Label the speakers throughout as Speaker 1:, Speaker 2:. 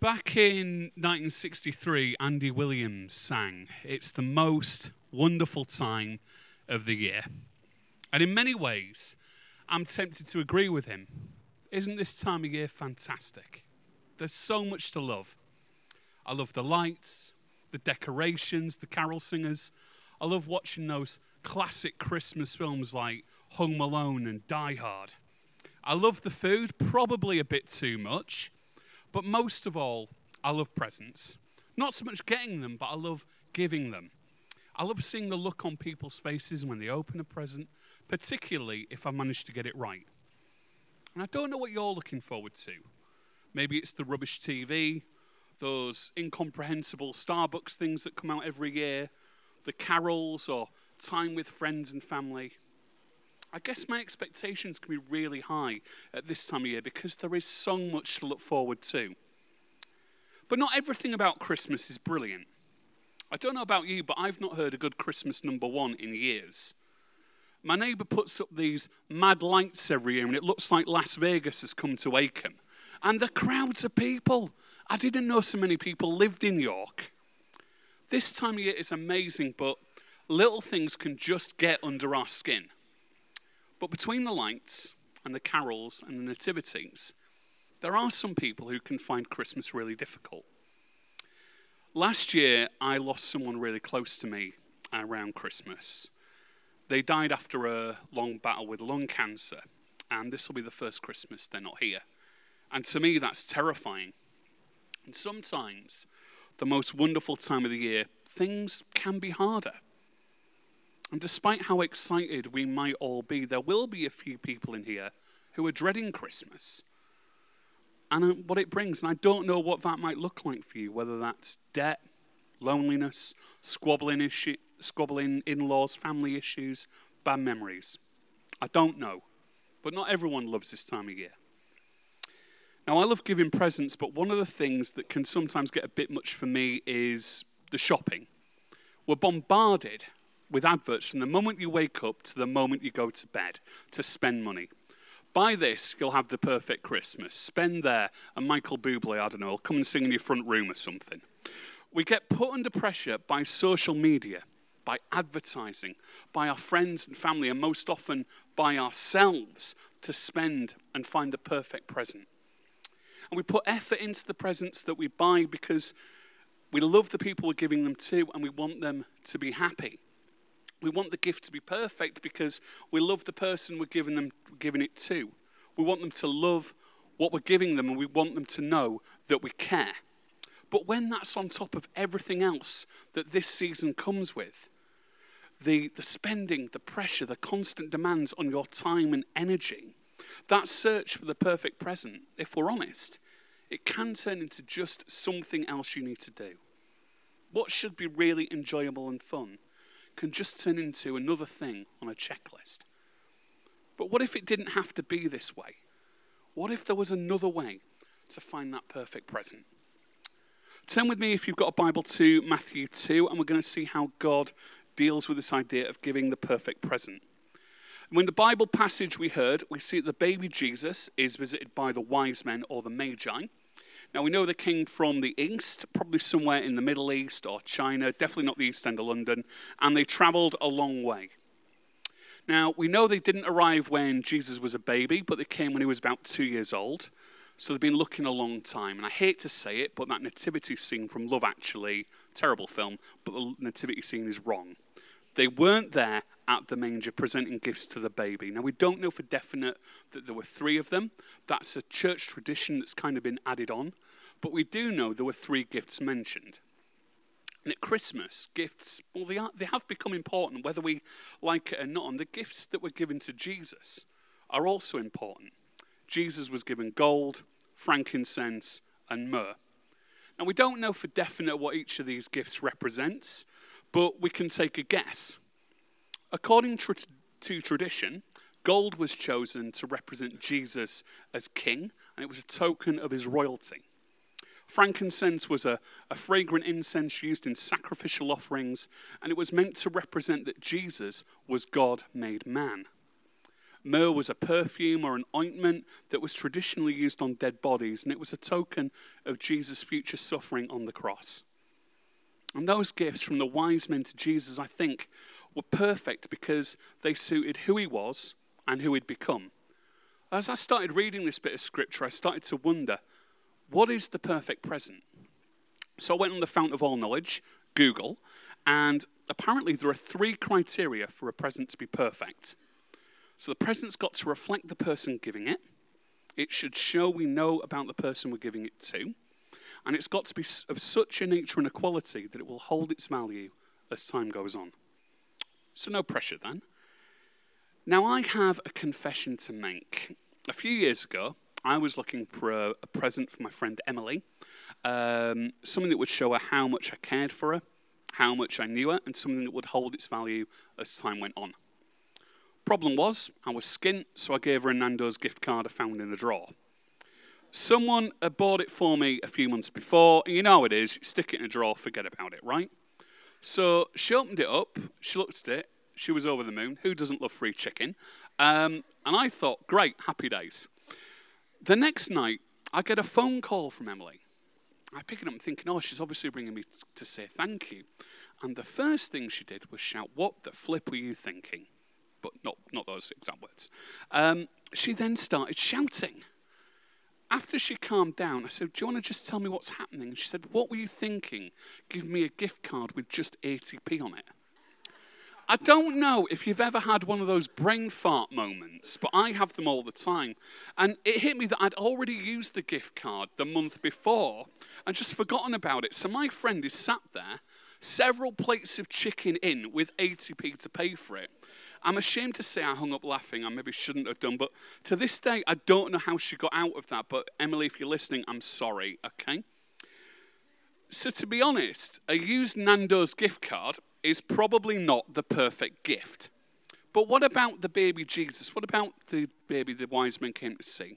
Speaker 1: Back in 1963, Andy Williams sang, It's the most wonderful time of the year. And in many ways, I'm tempted to agree with him. Isn't this time of year fantastic? There's so much to love. I love the lights, the decorations, the carol singers. I love watching those classic Christmas films like Home Alone and Die Hard. I love the food, probably a bit too much. But most of all, I love presents. Not so much getting them, but I love giving them. I love seeing the look on people's faces when they open a present, particularly if I manage to get it right. And I don't know what you're looking forward to. Maybe it's the rubbish TV, those incomprehensible Starbucks things that come out every year, the carols, or time with friends and family. I guess my expectations can be really high at this time of year because there is so much to look forward to. But not everything about Christmas is brilliant. I don't know about you, but I've not heard a good Christmas number one in years. My neighbour puts up these mad lights every year, and it looks like Las Vegas has come to Acomb. And the crowds of people. I didn't know so many people lived in York. This time of year is amazing, but little things can just get under our skin. But between the lights and the carols and the nativities, there are some people who can find Christmas really difficult. Last year, I lost someone really close to me around Christmas. They died after a long battle with lung cancer, and this will be the first Christmas they're not here. And to me, that's terrifying. And sometimes, the most wonderful time of the year, things can be harder. And despite how excited we might all be, there will be a few people in here who are dreading Christmas and uh, what it brings. And I don't know what that might look like for you, whether that's debt, loneliness, squabbling, issue, squabbling in laws, family issues, bad memories. I don't know. But not everyone loves this time of year. Now, I love giving presents, but one of the things that can sometimes get a bit much for me is the shopping. We're bombarded with adverts from the moment you wake up to the moment you go to bed to spend money. Buy this, you'll have the perfect Christmas. Spend there, and Michael Bublé, I don't know, will come and sing in your front room or something. We get put under pressure by social media, by advertising, by our friends and family, and most often by ourselves to spend and find the perfect present. And we put effort into the presents that we buy because we love the people we're giving them to and we want them to be happy. We want the gift to be perfect because we love the person we're giving them giving it to. We want them to love what we're giving them and we want them to know that we care. But when that's on top of everything else that this season comes with, the, the spending, the pressure, the constant demands on your time and energy, that search for the perfect present, if we're honest, it can turn into just something else you need to do. What should be really enjoyable and fun can just turn into another thing on a checklist. But what if it didn't have to be this way? What if there was another way to find that perfect present? Turn with me, if you've got a Bible, to Matthew 2, and we're going to see how God deals with this idea of giving the perfect present. When the Bible passage we heard, we see that the baby Jesus is visited by the wise men or the magi. Now, we know they came from the east, probably somewhere in the Middle East or China, definitely not the east end of London, and they traveled a long way. Now, we know they didn't arrive when Jesus was a baby, but they came when he was about two years old. So they've been looking a long time. And I hate to say it, but that nativity scene from Love Actually, terrible film, but the nativity scene is wrong. They weren't there at the manger presenting gifts to the baby. Now, we don't know for definite that there were three of them. That's a church tradition that's kind of been added on. But we do know there were three gifts mentioned. And at Christmas, gifts, well, they, are, they have become important, whether we like it or not. And the gifts that were given to Jesus are also important. Jesus was given gold, frankincense, and myrrh. Now, we don't know for definite what each of these gifts represents, but we can take a guess. According to tradition, gold was chosen to represent Jesus as king, and it was a token of his royalty. Frankincense was a, a fragrant incense used in sacrificial offerings, and it was meant to represent that Jesus was God made man. Myrrh was a perfume or an ointment that was traditionally used on dead bodies, and it was a token of Jesus' future suffering on the cross. And those gifts from the wise men to Jesus, I think, were perfect because they suited who he was and who he'd become. As I started reading this bit of scripture, I started to wonder what is the perfect present? So I went on the Fount of All Knowledge, Google, and apparently there are three criteria for a present to be perfect. So the present's got to reflect the person giving it, it should show we know about the person we're giving it to, and it's got to be of such a nature and a quality that it will hold its value as time goes on. So, no pressure then. Now, I have a confession to make. A few years ago, I was looking for a, a present for my friend Emily, um, something that would show her how much I cared for her, how much I knew her, and something that would hold its value as time went on. Problem was, I was skint, so I gave her a Nando's gift card I found in a drawer. Someone had bought it for me a few months before, and you know how it is, you stick it in a drawer, forget about it, right? So she opened it up, she looked at it, she was over the moon. Who doesn't love free chicken? Um, and I thought, great, happy days. The next night, I get a phone call from Emily. I pick it up thinking, oh, she's obviously bringing me to say thank you. And the first thing she did was shout, What the flip were you thinking? But not, not those exact words. Um, she then started shouting. After she calmed down, I said, Do you want to just tell me what's happening? She said, What were you thinking? Give me a gift card with just 80p on it. I don't know if you've ever had one of those brain fart moments, but I have them all the time. And it hit me that I'd already used the gift card the month before and just forgotten about it. So my friend is sat there, several plates of chicken in with 80p to pay for it. I'm ashamed to say I hung up laughing. I maybe shouldn't have done, but to this day, I don't know how she got out of that. But Emily, if you're listening, I'm sorry, okay? So, to be honest, a used Nando's gift card is probably not the perfect gift. But what about the baby Jesus? What about the baby the wise men came to see?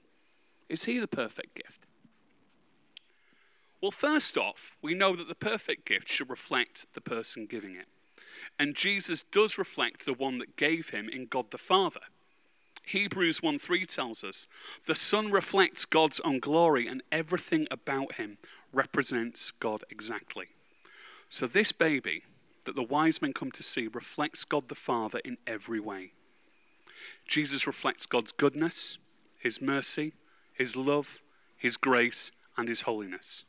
Speaker 1: Is he the perfect gift? Well, first off, we know that the perfect gift should reflect the person giving it. And Jesus does reflect the one that gave him in God the Father. Hebrews 1 3 tells us the Son reflects God's own glory, and everything about him represents God exactly. So, this baby that the wise men come to see reflects God the Father in every way. Jesus reflects God's goodness, his mercy, his love, his grace, and his holiness.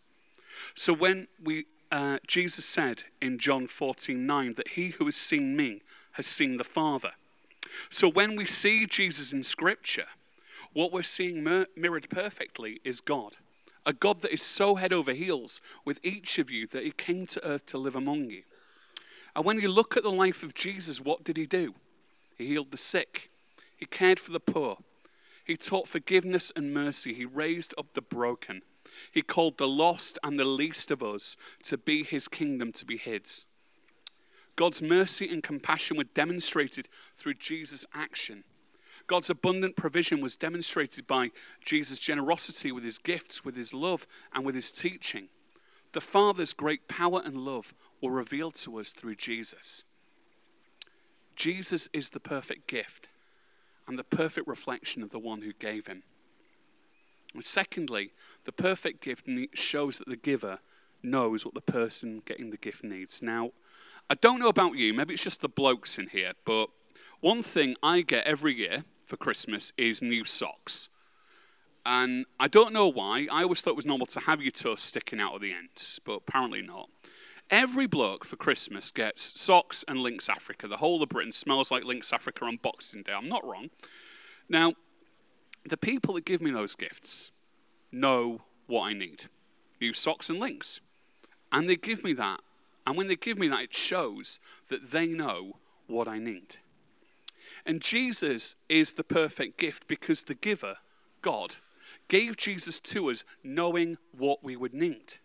Speaker 1: So, when we, uh, Jesus said in John 14 9 that he who has seen me has seen the Father. So, when we see Jesus in Scripture, what we're seeing mir- mirrored perfectly is God. A God that is so head over heels with each of you that he came to earth to live among you. And when you look at the life of Jesus, what did he do? He healed the sick, he cared for the poor, he taught forgiveness and mercy, he raised up the broken, he called the lost and the least of us to be his kingdom, to be his. God's mercy and compassion were demonstrated through Jesus' action. God's abundant provision was demonstrated by Jesus' generosity with his gifts, with his love, and with his teaching. The Father's great power and love were revealed to us through Jesus. Jesus is the perfect gift and the perfect reflection of the one who gave him. And secondly, the perfect gift shows that the giver knows what the person getting the gift needs. Now, I don't know about you, maybe it's just the blokes in here, but one thing I get every year for Christmas is new socks. And I don't know why. I always thought it was normal to have your toes sticking out of the ends, but apparently not. Every bloke for Christmas gets socks and Lynx Africa. The whole of Britain smells like Lynx Africa on Boxing Day. I'm not wrong. Now, the people that give me those gifts know what I need new socks and Lynx. And they give me that. And when they give me that, it shows that they know what I need. And Jesus is the perfect gift because the giver, God, gave Jesus to us knowing what we would need.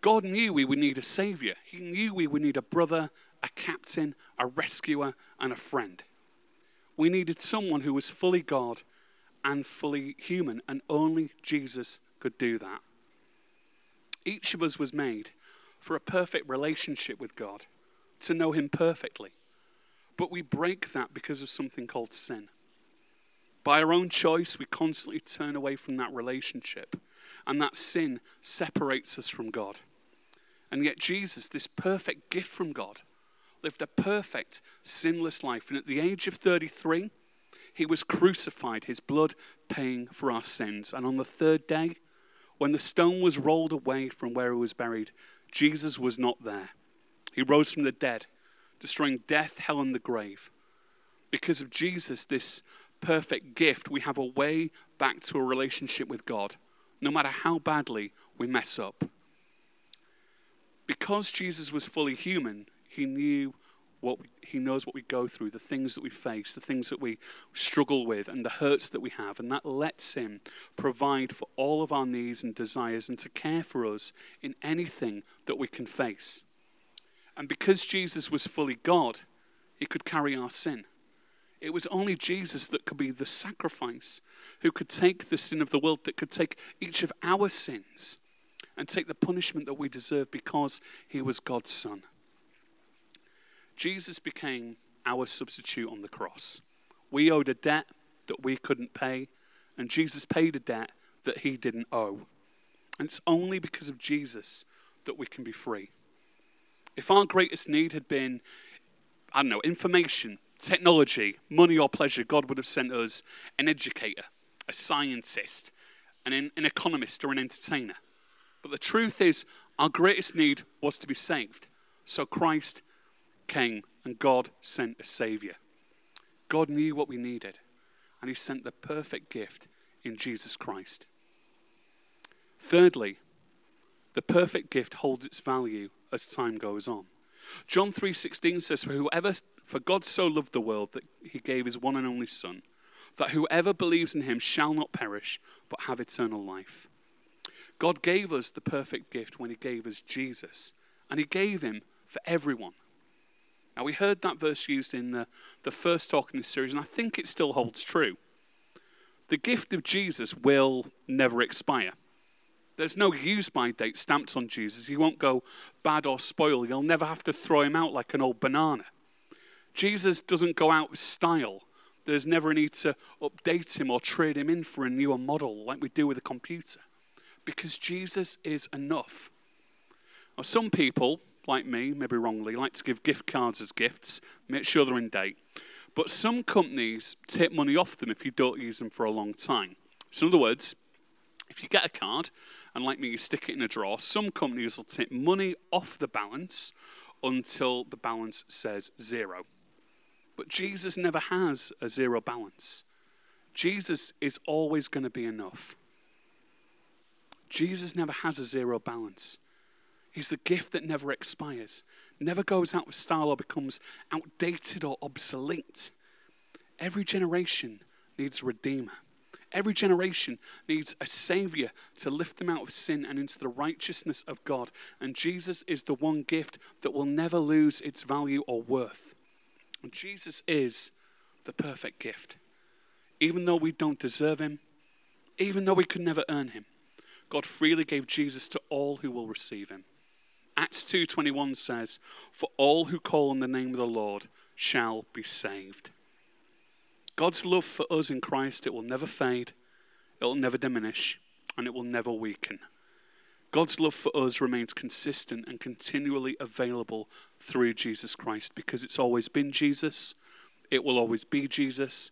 Speaker 1: God knew we would need a savior. He knew we would need a brother, a captain, a rescuer, and a friend. We needed someone who was fully God and fully human, and only Jesus could do that. Each of us was made for a perfect relationship with God, to know Him perfectly. But we break that because of something called sin. By our own choice, we constantly turn away from that relationship, and that sin separates us from God. And yet, Jesus, this perfect gift from God, lived a perfect, sinless life. And at the age of 33, he was crucified, his blood paying for our sins. And on the third day, when the stone was rolled away from where he was buried, Jesus was not there. He rose from the dead, destroying death, hell, and the grave. Because of Jesus, this perfect gift, we have a way back to a relationship with God, no matter how badly we mess up. Because Jesus was fully human, he knew what we, he knows what we go through, the things that we face, the things that we struggle with, and the hurts that we have. And that lets him provide for all of our needs and desires and to care for us in anything that we can face. And because Jesus was fully God, he could carry our sin. It was only Jesus that could be the sacrifice, who could take the sin of the world, that could take each of our sins and take the punishment that we deserve because he was God's Son. Jesus became our substitute on the cross. We owed a debt that we couldn't pay, and Jesus paid a debt that he didn't owe. And it's only because of Jesus that we can be free. If our greatest need had been, I don't know, information, technology, money, or pleasure, God would have sent us an educator, a scientist, an, an economist, or an entertainer. But the truth is, our greatest need was to be saved. So Christ came and God sent a Savior. God knew what we needed, and He sent the perfect gift in Jesus Christ. Thirdly, the perfect gift holds its value as time goes on. John 3:16 says for whoever for God so loved the world that he gave his one and only son that whoever believes in him shall not perish but have eternal life. God gave us the perfect gift when he gave us Jesus and he gave him for everyone. Now, we heard that verse used in the, the first talk in this series, and I think it still holds true. The gift of Jesus will never expire. There's no use by date stamped on Jesus. He won't go bad or spoil. You'll never have to throw him out like an old banana. Jesus doesn't go out of style. There's never a need to update him or trade him in for a newer model like we do with a computer. Because Jesus is enough. Now, some people, like me, maybe wrongly, like to give gift cards as gifts, make sure they're in date. But some companies take money off them if you don't use them for a long time. So, in other words, if you get a card and, like me, you stick it in a drawer, some companies will take money off the balance until the balance says zero. But Jesus never has a zero balance. Jesus is always going to be enough. Jesus never has a zero balance. He's the gift that never expires, never goes out of style or becomes outdated or obsolete. Every generation needs a redeemer. Every generation needs a savior to lift them out of sin and into the righteousness of God. And Jesus is the one gift that will never lose its value or worth. And Jesus is the perfect gift. Even though we don't deserve him, even though we could never earn him, God freely gave Jesus to all who will receive him. Acts 2:21 says, "For all who call on the name of the Lord shall be saved." God's love for us in Christ, it will never fade, it will never diminish, and it will never weaken. God's love for us remains consistent and continually available through Jesus Christ because it's always been Jesus, it will always be Jesus,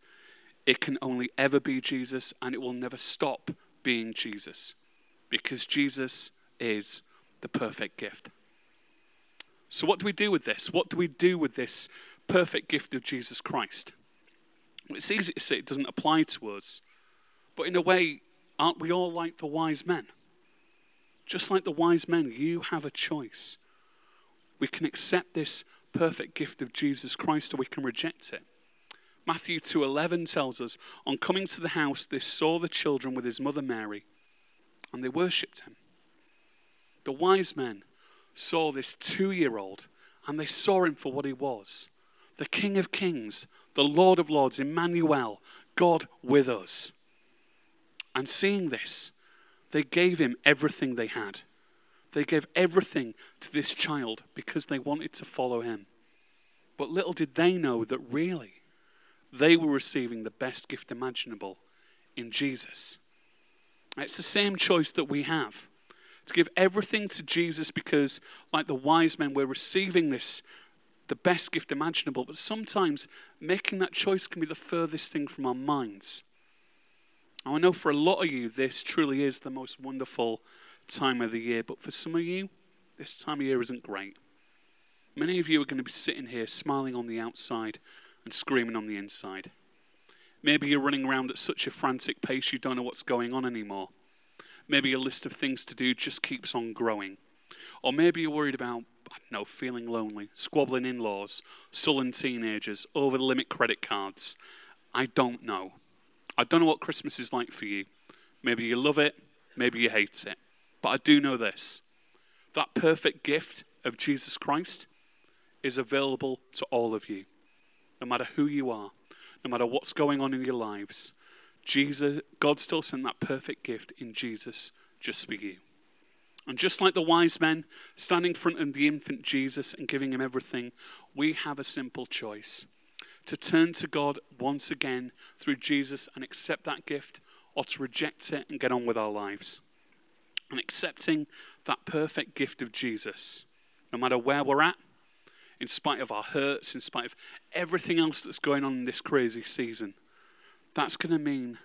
Speaker 1: it can only ever be Jesus, and it will never stop being Jesus because Jesus is the perfect gift. So, what do we do with this? What do we do with this perfect gift of Jesus Christ? It's easy to say it doesn't apply to us, but in a way, aren't we all like the wise men? Just like the wise men, you have a choice. We can accept this perfect gift of Jesus Christ or we can reject it. Matthew 2:11 tells us, on coming to the house they saw the children with his mother Mary and they worshipped him. The wise men saw this two year old and they saw him for what he was the King of Kings, the Lord of Lords, Emmanuel, God with us. And seeing this, they gave him everything they had. They gave everything to this child because they wanted to follow him. But little did they know that really, they were receiving the best gift imaginable in Jesus. It's the same choice that we have to give everything to Jesus because, like the wise men, we're receiving this, the best gift imaginable. But sometimes making that choice can be the furthest thing from our minds. Now, I know for a lot of you, this truly is the most wonderful time of the year, but for some of you, this time of year isn't great. Many of you are going to be sitting here smiling on the outside and screaming on the inside. Maybe you're running around at such a frantic pace you don't know what's going on anymore. Maybe your list of things to do just keeps on growing. Or maybe you're worried about, I don't know, feeling lonely, squabbling in laws, sullen teenagers, over the limit credit cards. I don't know. I don't know what Christmas is like for you. Maybe you love it, maybe you hate it. But I do know this that perfect gift of Jesus Christ is available to all of you, no matter who you are, no matter what's going on in your lives. Jesus, God still sent that perfect gift in Jesus just for you. And just like the wise men standing in front of the infant Jesus and giving him everything, we have a simple choice to turn to God once again through Jesus and accept that gift, or to reject it and get on with our lives. And accepting that perfect gift of Jesus, no matter where we're at, in spite of our hurts, in spite of everything else that's going on in this crazy season, that's going to mean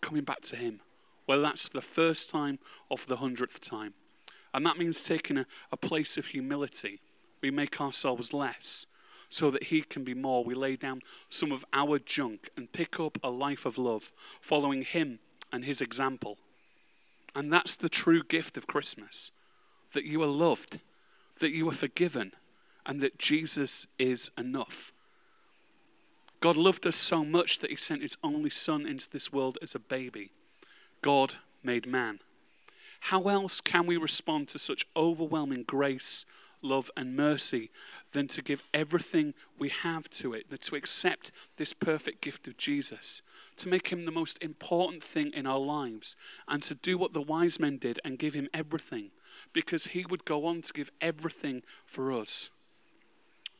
Speaker 1: coming back to Him, whether that's the first time or for the hundredth time. And that means taking a, a place of humility. We make ourselves less so that He can be more. We lay down some of our junk and pick up a life of love, following Him and His example. And that's the true gift of Christmas that you are loved, that you are forgiven, and that Jesus is enough. God loved us so much that he sent his only son into this world as a baby. God made man. How else can we respond to such overwhelming grace, love, and mercy than to give everything we have to it, that to accept this perfect gift of Jesus, to make him the most important thing in our lives, and to do what the wise men did and give him everything, because he would go on to give everything for us.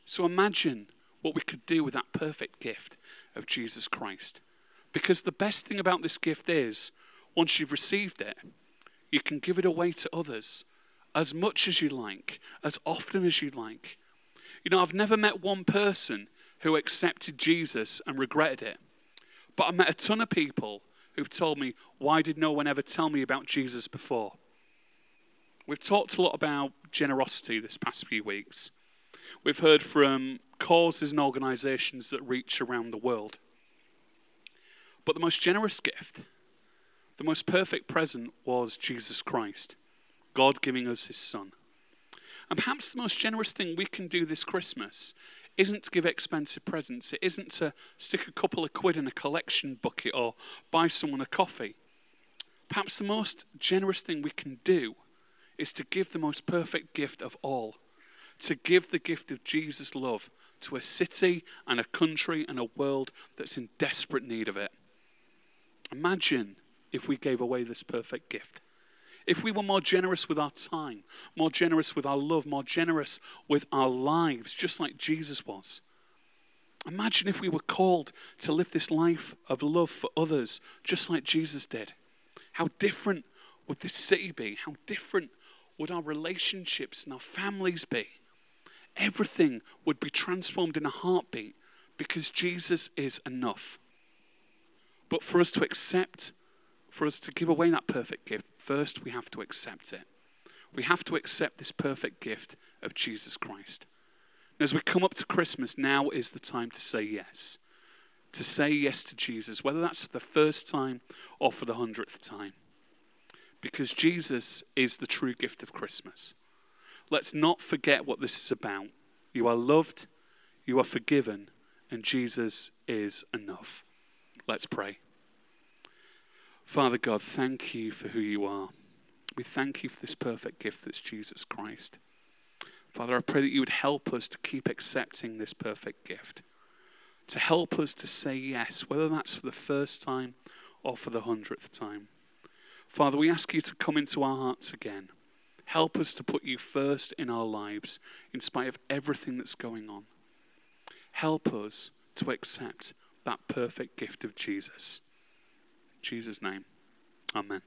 Speaker 1: So imagine what we could do with that perfect gift of Jesus Christ. Because the best thing about this gift is, once you've received it, you can give it away to others as much as you like, as often as you like. You know, I've never met one person who accepted Jesus and regretted it. But I met a ton of people who've told me, why did no one ever tell me about Jesus before? We've talked a lot about generosity this past few weeks. We've heard from causes and organizations that reach around the world. But the most generous gift, the most perfect present was Jesus Christ, God giving us his Son. And perhaps the most generous thing we can do this Christmas isn't to give expensive presents. It isn't to stick a couple of quid in a collection bucket or buy someone a coffee. Perhaps the most generous thing we can do is to give the most perfect gift of all to give the gift of Jesus' love to a city and a country and a world that's in desperate need of it. Imagine if we gave away this perfect gift. If we were more generous with our time, more generous with our love, more generous with our lives, just like Jesus was. Imagine if we were called to live this life of love for others, just like Jesus did. How different would this city be? How different would our relationships and our families be? Everything would be transformed in a heartbeat because Jesus is enough. But for us to accept, for us to give away that perfect gift, first we have to accept it. We have to accept this perfect gift of Jesus Christ. And as we come up to Christmas, now is the time to say yes. To say yes to Jesus, whether that's for the first time or for the hundredth time. Because Jesus is the true gift of Christmas. Let's not forget what this is about. You are loved, you are forgiven, and Jesus is enough. Let's pray. Father God, thank you for who you are. We thank you for this perfect gift that's Jesus Christ. Father, I pray that you would help us to keep accepting this perfect gift, to help us to say yes, whether that's for the first time or for the hundredth time. Father, we ask you to come into our hearts again. Help us to put you first in our lives in spite of everything that's going on. Help us to accept that perfect gift of Jesus. In Jesus' name, amen.